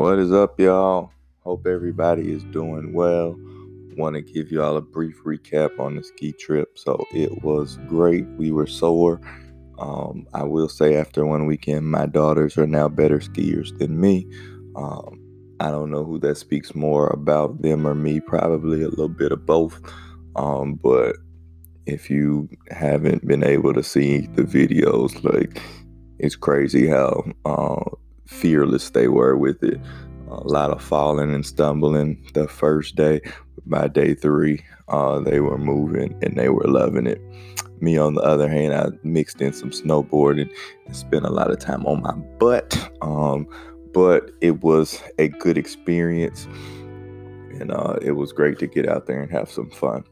What is up, y'all? Hope everybody is doing well. Want to give y'all a brief recap on the ski trip. So it was great. We were sore. Um, I will say, after one weekend, my daughters are now better skiers than me. Um, I don't know who that speaks more about them or me. Probably a little bit of both. Um, but if you haven't been able to see the videos, like it's crazy how uh, fearless they were with it. A lot of falling and stumbling the first day. By day three, uh, they were moving and they were loving it. Me, on the other hand, I mixed in some snowboarding and spent a lot of time on my butt. Um, but it was a good experience and uh, it was great to get out there and have some fun.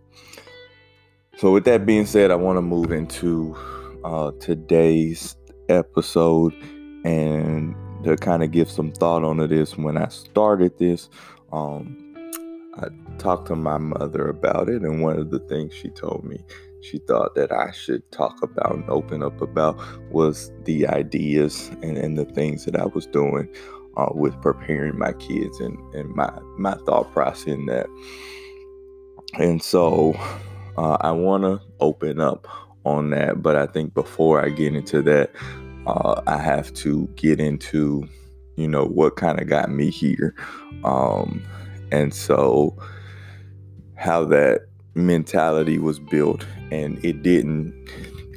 So, with that being said, I want to move into uh, today's episode and to kind of give some thought on this. When I started this, um, I talked to my mother about it, and one of the things she told me she thought that I should talk about and open up about was the ideas and, and the things that I was doing uh, with preparing my kids and, and my, my thought process in that. And so uh, I want to open up on that, but I think before I get into that, uh, I have to get into, you know, what kind of got me here. Um, and so how that mentality was built and it didn't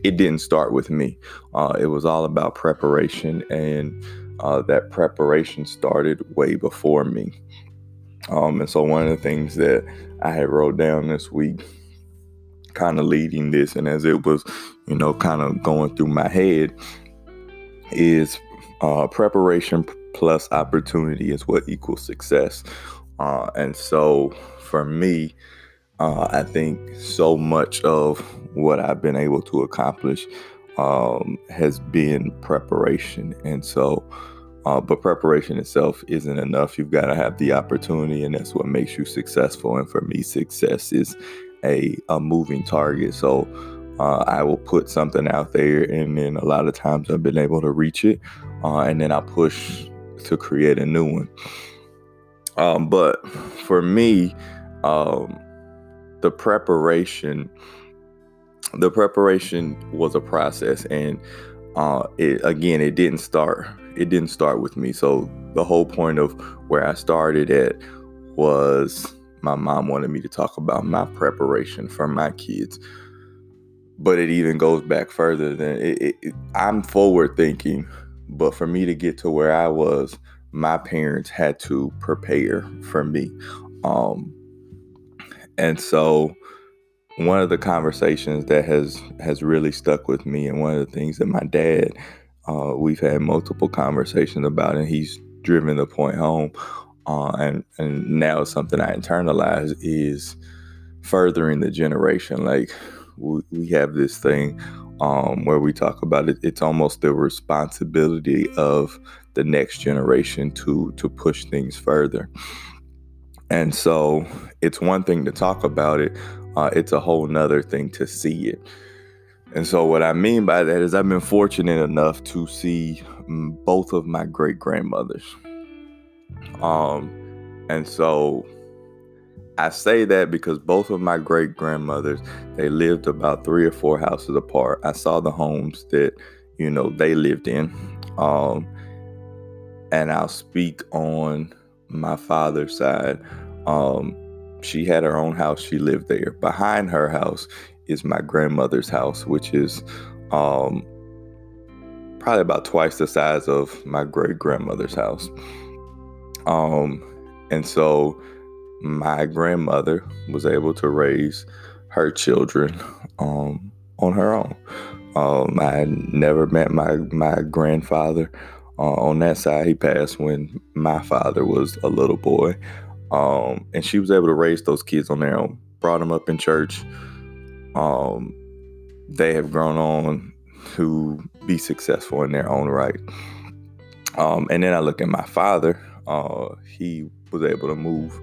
it didn't start with me uh, it was all about preparation and uh, that preparation started way before me um, and so one of the things that i had wrote down this week kind of leading this and as it was you know kind of going through my head is uh, preparation plus opportunity is what equals success uh, and so for me uh, i think so much of what i've been able to accomplish um, has been preparation and so uh, but preparation itself isn't enough. You've got to have the opportunity, and that's what makes you successful. And for me, success is a, a moving target. So uh, I will put something out there, and then a lot of times I've been able to reach it, uh, and then I push to create a new one. Um, but for me, um, the preparation, the preparation was a process, and uh, it again, it didn't start. It didn't start with me. So the whole point of where I started at was my mom wanted me to talk about my preparation for my kids. But it even goes back further than it, it, it, I'm forward thinking. But for me to get to where I was, my parents had to prepare for me. Um, and so one of the conversations that has has really stuck with me and one of the things that my dad uh, we've had multiple conversations about and he's driven the point home uh, and and now something I internalize is furthering the generation. Like we, we have this thing um, where we talk about it. It's almost the responsibility of the next generation to to push things further. And so it's one thing to talk about it. Uh, it's a whole nother thing to see it. And so, what I mean by that is, I've been fortunate enough to see mm, both of my great grandmothers. Um, and so I say that because both of my great grandmothers, they lived about three or four houses apart. I saw the homes that, you know, they lived in. Um, and I'll speak on my father's side. Um, she had her own house, she lived there. Behind her house is my grandmother's house, which is um, probably about twice the size of my great grandmother's house. Um, and so my grandmother was able to raise her children um, on her own. Um, I never met my my grandfather uh, on that side. He passed when my father was a little boy, um, and she was able to raise those kids on their own. Brought them up in church. Um, they have grown on to be successful in their own right. Um, and then I look at my father uh, he was able to move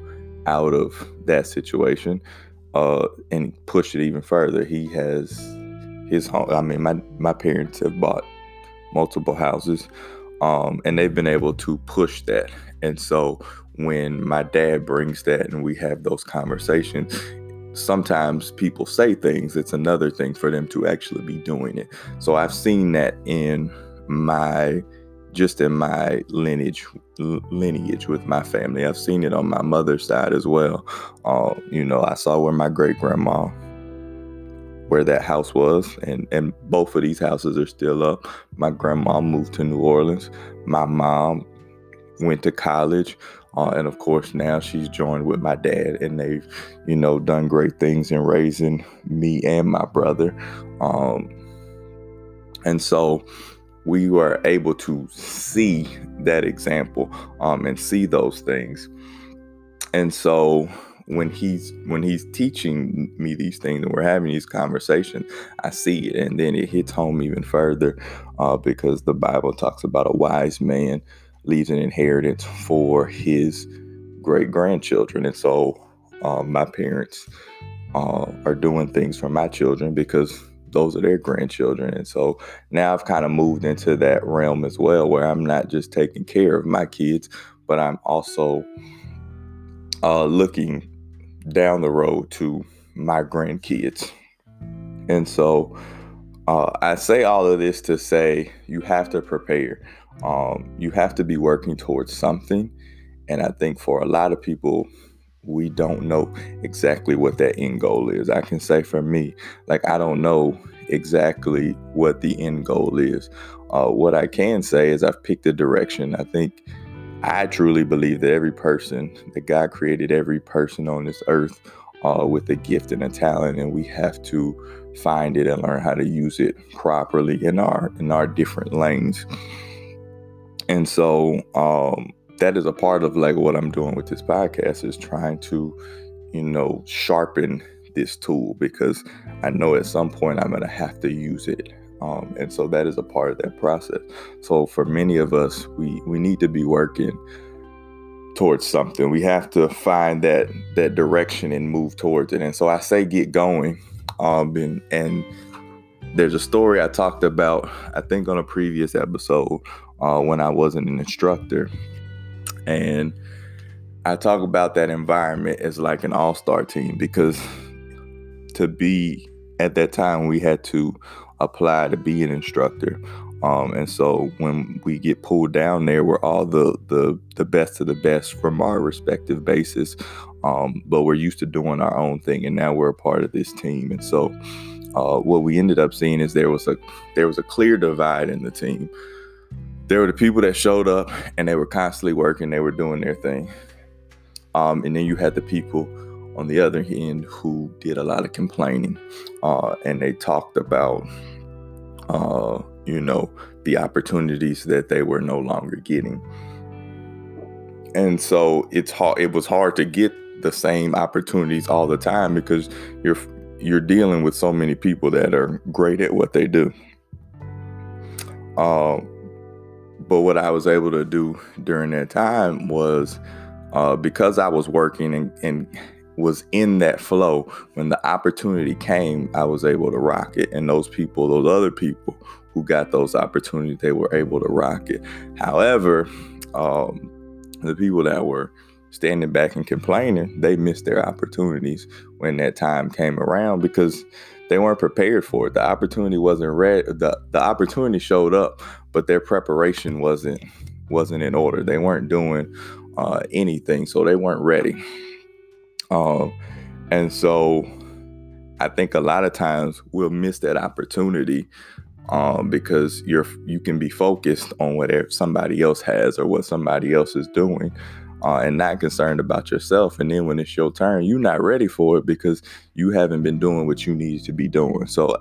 out of that situation uh, and push it even further. He has his home. I mean, my my parents have bought multiple houses, um, and they've been able to push that. And so when my dad brings that and we have those conversations, sometimes people say things, it's another thing for them to actually be doing it. So I've seen that in my just in my lineage lineage with my family. I've seen it on my mother's side as well. Uh, you know, I saw where my great grandma where that house was and and both of these houses are still up. My grandma moved to New Orleans. My mom went to college. Uh, and of course, now she's joined with my dad, and they've, you know, done great things in raising me and my brother. Um, and so we were able to see that example um, and see those things. And so when he's when he's teaching me these things and we're having these conversations, I see it, and then it hits home even further uh, because the Bible talks about a wise man leaves an inheritance for his great grandchildren. And so um, my parents uh, are doing things for my children because those are their grandchildren. And so now I've kind of moved into that realm as well, where I'm not just taking care of my kids, but I'm also uh, looking down the road to my grandkids. And so uh, I say all of this to say you have to prepare um, you have to be working towards something. And I think for a lot of people, we don't know exactly what that end goal is. I can say for me, like, I don't know exactly what the end goal is. Uh, what I can say is I've picked a direction. I think I truly believe that every person, that God created every person on this earth uh, with a gift and a talent, and we have to find it and learn how to use it properly in our in our different lanes. And so um, that is a part of like what I'm doing with this podcast is trying to, you know, sharpen this tool because I know at some point I'm going to have to use it. Um, and so that is a part of that process. So for many of us, we we need to be working towards something. We have to find that that direction and move towards it. And so I say get going. Um, and, and there's a story I talked about, I think on a previous episode, uh, when I wasn't an instructor. And I talk about that environment as like an all star team because to be at that time, we had to apply to be an instructor. Um, and so when we get pulled down there, we're all the the the best of the best from our respective bases. Um, but we're used to doing our own thing, and now we're a part of this team. And so, uh, what we ended up seeing is there was a there was a clear divide in the team there were the people that showed up and they were constantly working, they were doing their thing. Um, and then you had the people on the other end who did a lot of complaining uh, and they talked about, uh, you know, the opportunities that they were no longer getting. And so it's hard, it was hard to get the same opportunities all the time because you're you're dealing with so many people that are great at what they do. Um, but what I was able to do during that time was uh, because I was working and, and was in that flow, when the opportunity came, I was able to rock it. And those people, those other people who got those opportunities, they were able to rock it. However, um, the people that were standing back and complaining, they missed their opportunities when that time came around because they weren't prepared for it. The opportunity wasn't ready. The the opportunity showed up, but their preparation wasn't wasn't in order. They weren't doing uh, anything, so they weren't ready. Um, and so I think a lot of times we'll miss that opportunity um, because you're you can be focused on whatever somebody else has or what somebody else is doing uh, and not concerned about yourself. And then when it's your turn, you're not ready for it because you haven't been doing what you need to be doing. So,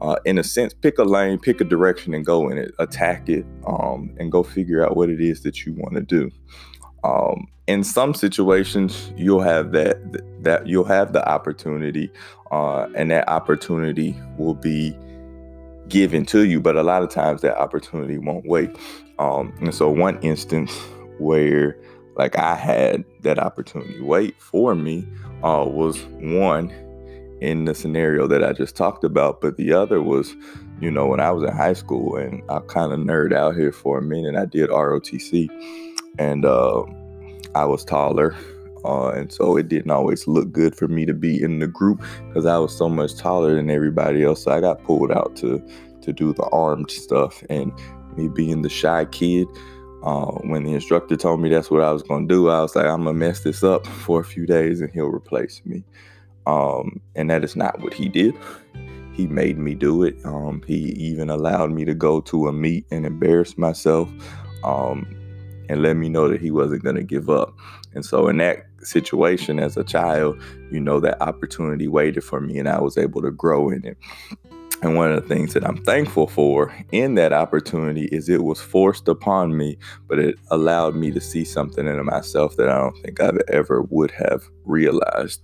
uh, in a sense, pick a lane, pick a direction, and go in it, attack it, um, and go figure out what it is that you want to do. Um, in some situations, you'll have that that you'll have the opportunity, uh, and that opportunity will be given to you. But a lot of times, that opportunity won't wait. Um, and so, one instance where like I had that opportunity wait for me uh, was one in the scenario that I just talked about, but the other was, you know, when I was in high school and I kind of nerd out here for a minute, I did ROTC. and uh, I was taller. Uh, and so it didn't always look good for me to be in the group because I was so much taller than everybody else. So I got pulled out to to do the armed stuff, and me being the shy kid, uh, when the instructor told me that's what I was going to do, I was like, I'm going to mess this up for a few days and he'll replace me. Um, and that is not what he did. He made me do it. Um, he even allowed me to go to a meet and embarrass myself um, and let me know that he wasn't going to give up. And so, in that situation as a child, you know, that opportunity waited for me and I was able to grow in it. And one of the things that I'm thankful for in that opportunity is it was forced upon me, but it allowed me to see something in myself that I don't think I've ever would have realized.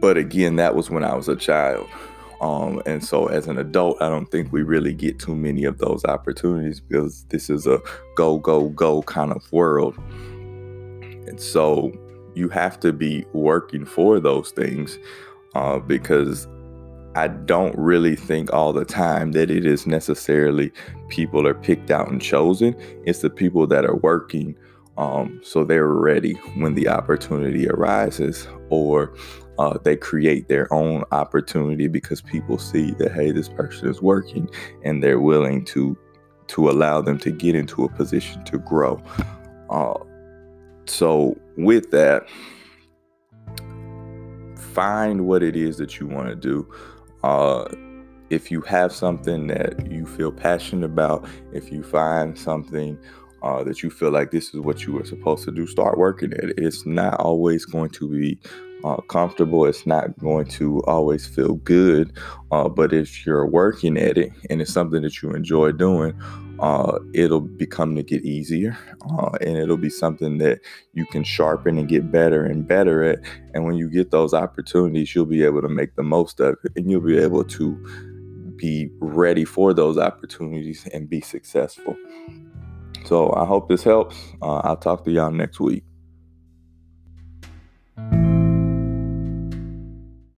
But again, that was when I was a child. Um, and so as an adult, I don't think we really get too many of those opportunities because this is a go, go, go kind of world. And so you have to be working for those things uh, because I don't really think all the time that it is necessarily people are picked out and chosen. It's the people that are working um, so they're ready when the opportunity arises, or uh, they create their own opportunity because people see that hey, this person is working, and they're willing to to allow them to get into a position to grow. Uh, so with that, find what it is that you want to do. Uh, if you have something that you feel passionate about, if you find something uh, that you feel like this is what you were supposed to do, start working at it. It's not always going to be uh, comfortable. It's not going to always feel good. Uh, but if you're working at it and it's something that you enjoy doing, uh, it'll become to get easier uh, and it'll be something that you can sharpen and get better and better at. And when you get those opportunities, you'll be able to make the most of it and you'll be able to be ready for those opportunities and be successful. So I hope this helps. Uh, I'll talk to y'all next week.